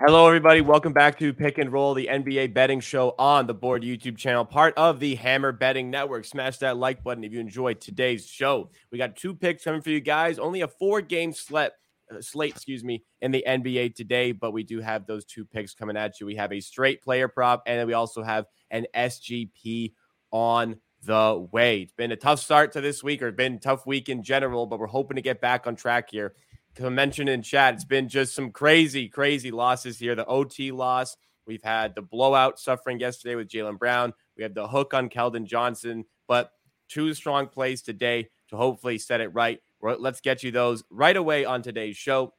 Hello, everybody. Welcome back to Pick and Roll, the NBA betting show on the Board YouTube channel, part of the Hammer Betting Network. Smash that like button if you enjoyed today's show. We got two picks coming for you guys. Only a four game slate, uh, slate, excuse me, in the NBA today, but we do have those two picks coming at you. We have a straight player prop, and then we also have an SGP on the way. It's been a tough start to this week, or been tough week in general, but we're hoping to get back on track here To mention in chat, it's been just some crazy, crazy losses here. The OT loss. We've had the blowout suffering yesterday with Jaylen Brown. We have the hook on Keldon Johnson, but two strong plays today to hopefully set it right. Let's get you those right away on today's show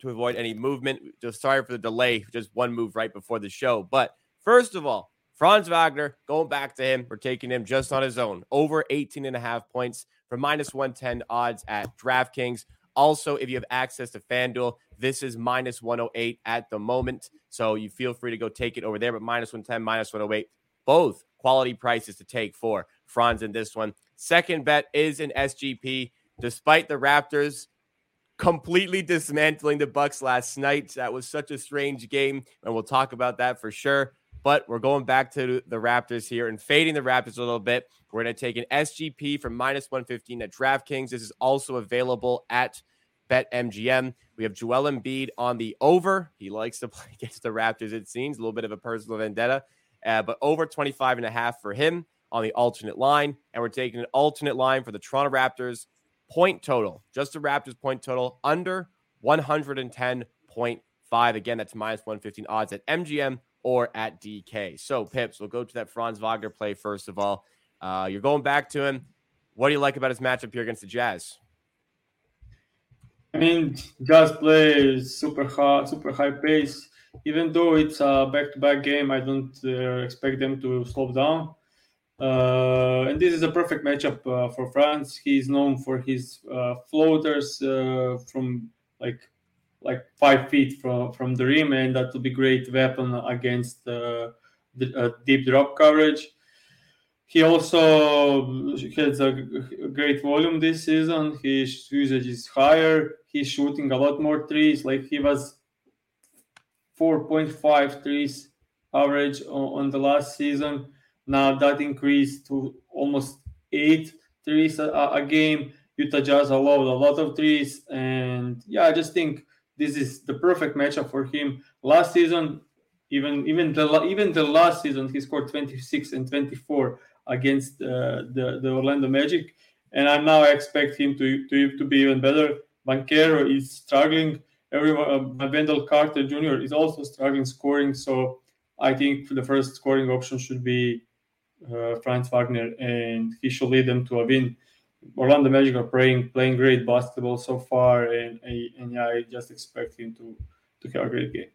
to avoid any movement. Just sorry for the delay, just one move right before the show. But first of all, Franz Wagner, going back to him, we're taking him just on his own, over 18 and a half points for minus 110 odds at DraftKings. Also, if you have access to FanDuel, this is minus 108 at the moment. So you feel free to go take it over there, but minus 110, minus 108, both quality prices to take for Franz in this one. Second bet is an SGP. Despite the Raptors completely dismantling the Bucks last night, that was such a strange game, and we'll talk about that for sure. But we're going back to the Raptors here and fading the Raptors a little bit. We're going to take an SGP from minus 115 at DraftKings. This is also available at BetMGM. We have Joel Embiid on the over. He likes to play against the Raptors, it seems. A little bit of a personal vendetta, uh, but over 25 and a half for him on the alternate line. And we're taking an alternate line for the Toronto Raptors point total, just the Raptors point total under 110.5. Again, that's minus 115 odds at MGM or at DK. So, Pips, we'll go to that Franz Wagner play first of all. Uh, you're going back to him. What do you like about his matchup here against the Jazz? I mean, Jazz play super high, super high pace. Even though it's a back-to-back game, I don't uh, expect them to slow down. Uh, and this is a perfect matchup uh, for Franz. He's known for his uh, floaters uh, from like like five feet from from the rim, and that will be great weapon against uh, the uh, deep drop coverage. He also has a great volume this season. His usage is higher. He's shooting a lot more threes. Like he was 4.5 threes average on, the last season. Now that increased to almost eight threes a, a game. Utah Jazz allowed a lot of threes, and yeah, I just think this is the perfect matchup for him. Last season, even even the even the last season, he scored 26 and 24 against uh, the the Orlando Magic, and I now expect him to to, to be even better. Banchero is struggling. Everyone, uh, Wendell Carter Jr. is also struggling scoring. So I think the first scoring option should be uh, Franz Wagner, and he should lead them to a win. Orlando Magic are playing playing great basketball so far, and and yeah, I just expect him to to have a great game.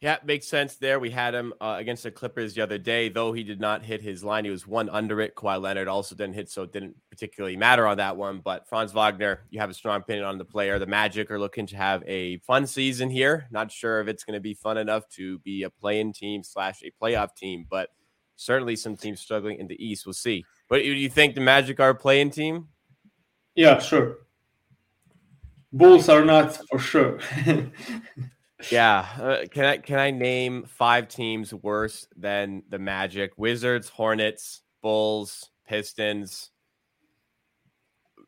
Yeah, makes sense there. We had him uh, against the Clippers the other day, though he did not hit his line. He was one under it. Kawhi Leonard also didn't hit, so it didn't particularly matter on that one. But Franz Wagner, you have a strong opinion on the player. The Magic are looking to have a fun season here. Not sure if it's going to be fun enough to be a play-in team slash a playoff team, but certainly some teams struggling in the East. We'll see. But do you think the Magic are a play-in team? Yeah, sure. Bulls are not for sure. yeah, uh, can I can I name five teams worse than the Magic? Wizards, Hornets, Bulls, Pistons.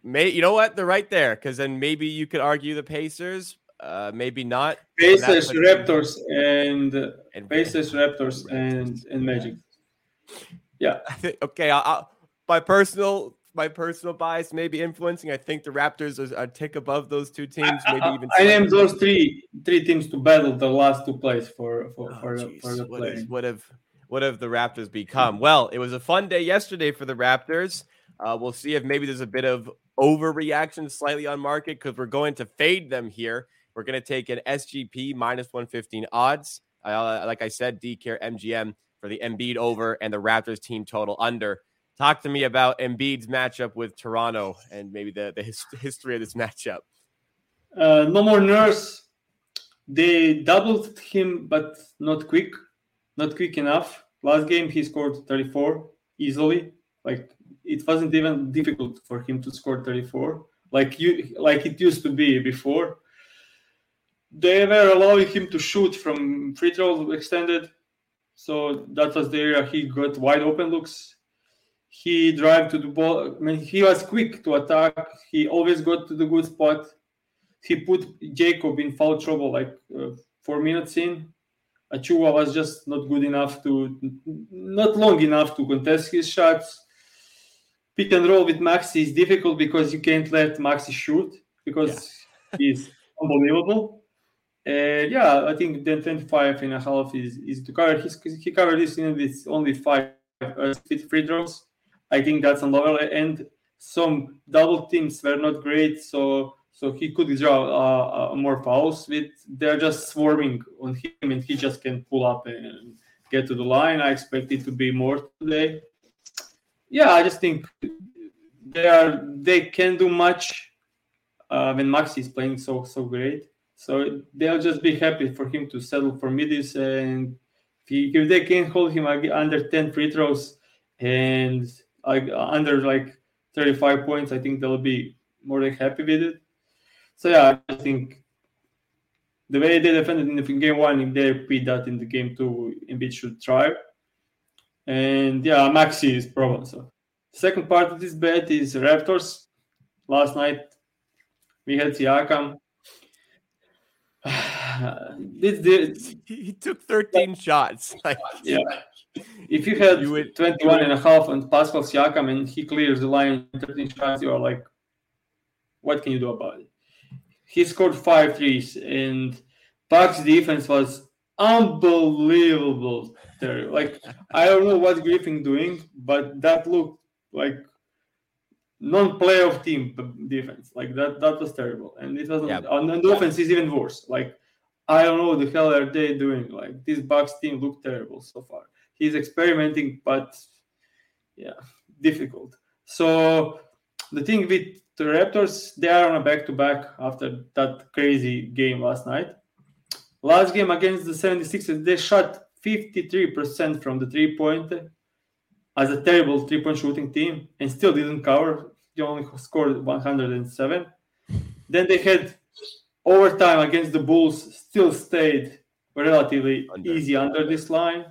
May you know what? They're right there because then maybe you could argue the Pacers. Uh, maybe not. Pacers, Raptors, and, and Pacers, Raptors, and and Magic. Yeah. Okay. I'll, I'll, my personal my personal bias maybe influencing. I think the Raptors are a tick above those two teams. Maybe even. I named those three three teams to battle the last two plays for for oh, for, for, the what play. what have what have the Raptors become? Well, it was a fun day yesterday for the Raptors. Uh, we'll see if maybe there's a bit of overreaction slightly on market because we're going to fade them here. We're going to take an SGP minus 115 odds. Uh, like I said, DK MGM for the Embiid over and the Raptors team total under. Talk to me about Embiid's matchup with Toronto and maybe the, the his, history of this matchup. Uh, no more Nurse. They doubled him, but not quick, not quick enough. Last game he scored 34 easily. Like it wasn't even difficult for him to score 34 like you like it used to be before. They were allowing him to shoot from free throw extended, so that was the area he got wide open looks. He drive to the ball. I mean, he was quick to attack. He always got to the good spot. He put Jakob in foul trouble like uh, four minutes in. Achiuwa was just not good enough to, not long enough to contest his shots pick and roll with Maxey is difficult because you can't let Maxey shoot because yeah. he's unbelievable. And yeah, I think then 25 and a half is, is to cover. He's, he covered this in with only five uh, free throws. I think that's on lower end. Some double teams were not great, so so he could draw uh, uh, more fouls. With they're just swarming on him, and he just can pull up and get to the line. I expect it to be more today yeah, I just think they are they can do much uh, when Maxey is playing so so great. So they'll just be happy for him to settle for middies, and if, he, if they can hold him under ten free throws and like uh, under like thirty five points, I think they'll be more than happy with it. So yeah, I think the way they defended in the game one, if they repeat that in the game two, Embiid should try. And yeah, Maxey is problem. So second part of this bet is Raptors. Last night we had Siakam. this, this, he took 13 shots. Like, yeah. If you had you would, 21 and a half on Pascal Siakam and he clears the line 13 shots, you are like, what can you do about it? He scored five threes and Bucks defense was unbelievable there. Like I don't know what Griffin doing, but that looked like non-playoff team defense. Like that, that was terrible, and it wasn't. Yeah. And the offense is even worse. Like I don't know what the hell are they doing. Like this Bucks team looked terrible so far. He's experimenting, but yeah, difficult. So the thing with the Raptors, they are on a back-to-back after that crazy game last night. Last game against the 76ers, they shot 53% from the three point as a terrible three point shooting team and still didn't cover. They only scored 107. Then they had overtime against the Bulls, still stayed relatively under. easy under this line.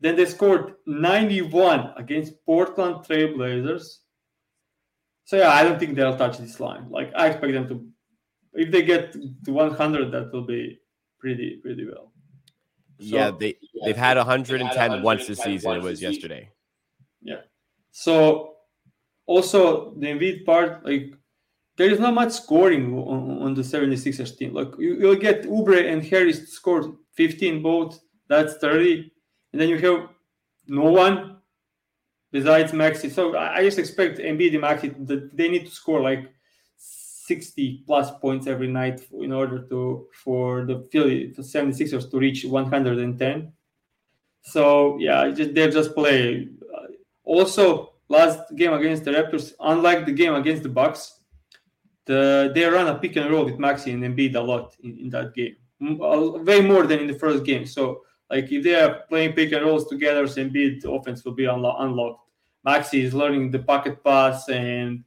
Then they scored 91 against Portland Trailblazers. So yeah, I don't think they'll touch this line. Like I expect them to, if they get to 100, that will be pretty pretty well. So, yeah, they they've had 110, 110 once this season. It was yesterday. Yeah. So also the Embiid part, like there is not much scoring on, on the 76ers team. Like you, will get Oubre and Harris scored 15 both. That's 30, and then you have no one besides Maxey. So I, just expect Embiid and Maxey that they need to score like 60 plus points every night in order to for the Philly the 76ers to reach 110. So yeah, just they just play. Uh, also, last game against the Raptors, unlike the game against the Bucks, the they run a pick and roll with Maxey and Embiid a lot in, in that game, uh, way more than in the first game. So like if they are playing pick and rolls together, Embiid offense will be unlo- unlocked. Maxey is learning the pocket pass and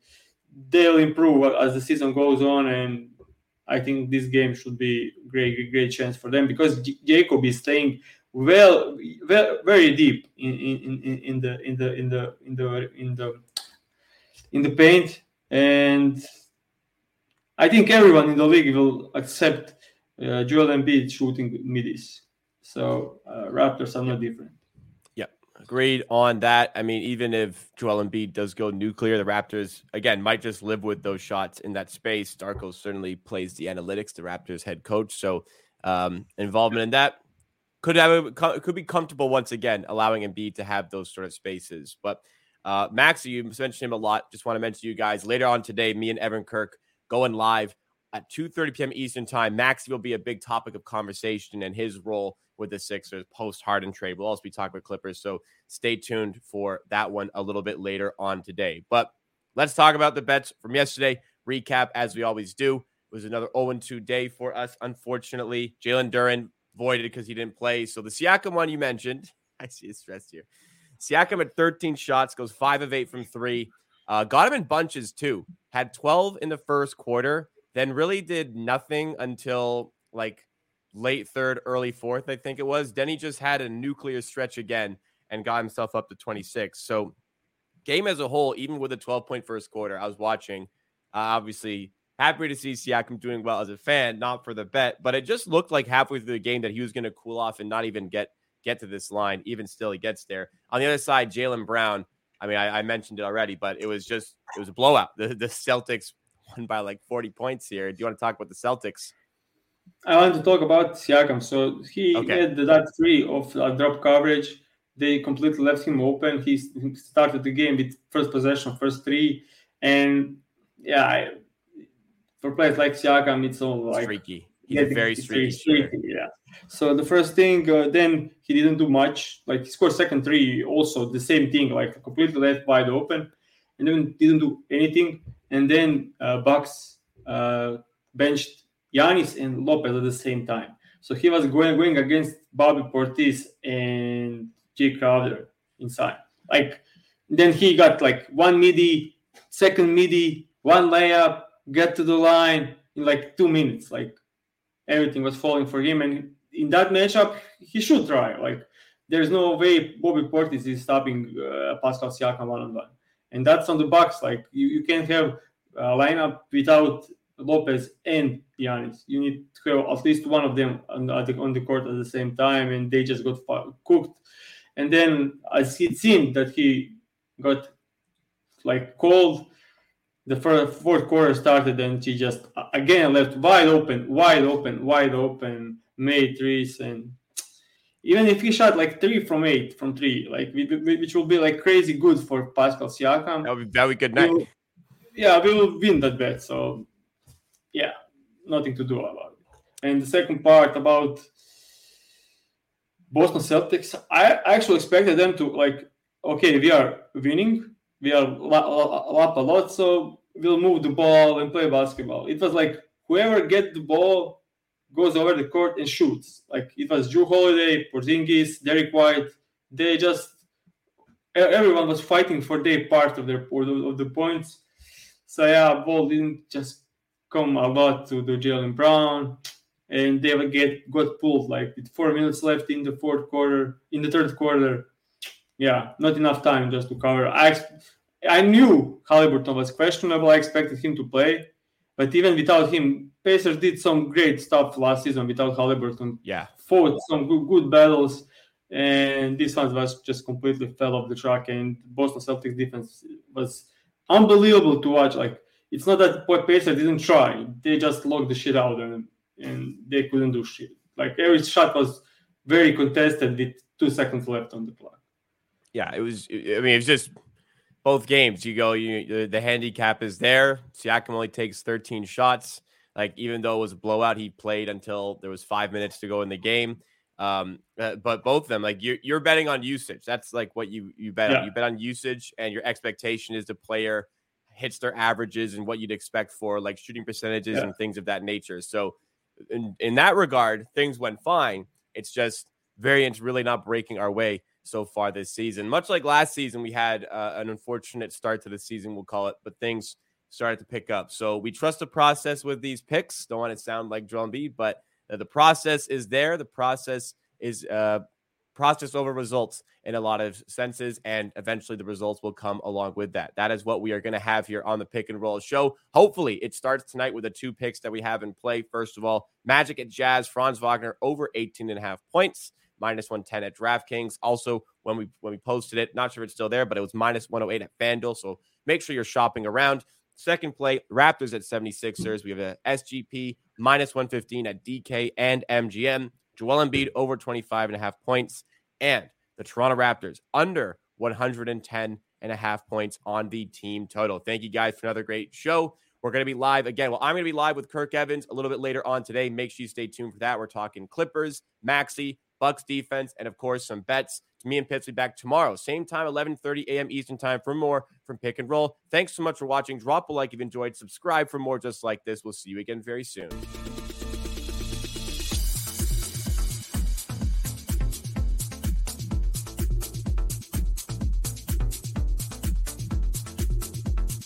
they'll improve as the season goes on, and I think this game should be great, great chance for them because J- Jakob is staying well, well, very deep in, in, in, in the in the in the in the in the in the paint, and I think everyone in the league will accept uh, Joel Embiid shooting middies. So uh, Raptors are not different. Yeah, agreed on that. I mean, even if Joel Embiid does go nuclear, the Raptors again might just live with those shots in that space. Darko certainly plays the analytics, the Raptors head coach, so um, involvement in that could have could be comfortable once again, allowing Embiid to have those sort of spaces. But uh, Max, you mentioned him a lot. Just want to mention you guys later on today. Me and Evan Kirk going live at 2:30 p.m. Eastern time. Maxey will be a big topic of conversation and his role with the Sixers post Harden trade. We'll also be talking with Clippers, so stay tuned for that one a little bit later on today. But let's talk about the bets from yesterday. Recap as we always do. It was another 0 2 day for us, unfortunately. Jalen Duren voided because he didn't play. So the Siakam one you mentioned, I see his stress here. Siakam at 13 shots, goes five of eight from three. Uh, got him in bunches too. had 12 in the first quarter, then really did nothing until like late third, early fourth, I think it was. Then he just had a nuclear stretch again and got himself up to 26. So, game as a whole, even with a 12 point first quarter, I was watching. Uh, obviously, happy to see Siakam doing well as a fan, not for the bet, but it just looked like halfway through the game that he was going to cool off and not even get get to this line. Even still, he gets there. On the other side, Jaylen Brown. I mean, I, I, mentioned it already, but it was just it was a blowout. The, the Celtics won by like 40 points here. Do you want to talk about the Celtics? I want to talk about Siakam. So he okay. had that three of uh, drop coverage. They completely left him open. He started the game with first possession, first three, and yeah, I, for players like Siakam, it's all like streaky. He's yeah, very streaky. streaky yeah. So the first thing, uh, then he didn't do much. Like he scored second three, also the same thing, like completely left wide open, and then didn't do anything. And then uh, Bucks uh, benched Giannis and Lopez at the same time. So he was going going against Bobby Portis and Jae Crowder inside. Like then he got like one midi, second midi, one layup, get to the line in like two minutes. Like everything was falling for him. And in that matchup, he should try. Like there's no way Bobby Portis is stopping uh, Pascal Siakam one on one. And that's on the Bucks. Like you, you can't have a lineup without Lopez and Giannis. You need to have at least one of them on the, on the court at the same time, and they just got cooked. And then as it seemed that he got like cold, the first, fourth quarter started, and he just again left wide open, wide open, wide open, made threes, and even if he shot like three from eight from three, like which will be like crazy good for Pascal Siakam. That would be very good night. We'll, yeah, we will win that bet. So yeah, nothing to do about it. And the second part about Boston Celtics, I actually expected them to like, okay, we are winning, we are up a lot, so we'll move the ball and play basketball. It was like whoever get the ball goes over the court and shoots. Like it was Jrue Holiday, Porzingis, Derrick White. They just everyone was fighting for their part of their of the points. So yeah, ball didn't just come a lot to the Jaylen Brown, and they get got pulled like with four minutes left in the fourth quarter, in the third quarter. Yeah, not enough time just to cover. I I knew Haliburton was questionable. I expected him to play, but even without him, Pacers did some great stuff last season without Haliburton. Yeah, fought some good, good battles, and this one was just completely fell off the track. And Boston Celtics defense was unbelievable to watch. Like it's not that Pacers didn't try; they just locked the shit out and and they couldn't do shit. Like every shot was very contested with two seconds left on the clock. Yeah, it was. I mean, it's just both games. You go, you the handicap is there. Siakam only takes 13 shots. Like even though it was a blowout, he played until there was five minutes to go in the game. Um, uh, but both of them, like you're you're betting on usage. That's like what you you bet yeah. on. You bet on usage, and your expectation is the player hits their averages and what you'd expect for like shooting percentages yeah. and things of that nature. So in, in that regard, things went fine. It's just variance really not breaking our way so far this season. Much like last season, we had uh, an unfortunate start to the season, we'll call it, but things started to pick up. So we trust the process with these picks. Don't want to sound like Joel Embiid, but uh, the process is there. The process is uh, process over results in a lot of senses, and eventually the results will come along with that. That is what we are going to have here on the pick and roll show. Hopefully, it starts tonight with the two picks that we have in play. First of all, Magic at Jazz, Franz Wagner over 18 and a half points. Minus 110 at DraftKings. Also, when we when we posted it, not sure if it's still there, but it was minus 108 at FanDuel. So make sure you're shopping around. Second play, Raptors at 76ers. We have a SGP minus 115 at DK and MGM. Joel Embiid over 25 and a half points, and the Toronto Raptors under 110 and a half points on the team total. Thank you guys for another great show. We're going to be live again. Well, I'm going to be live with Kirk Evans a little bit later on today. Make sure you stay tuned for that. We're talking Clippers, Maxey, Bucks defense, and of course some bets. To me and Pips will be back tomorrow, same time, 11:30 a.m. Eastern time for more from Pick and Roll. Thanks so much for watching. Drop a like if you enjoyed. Subscribe for more just like this. We'll see you again very soon.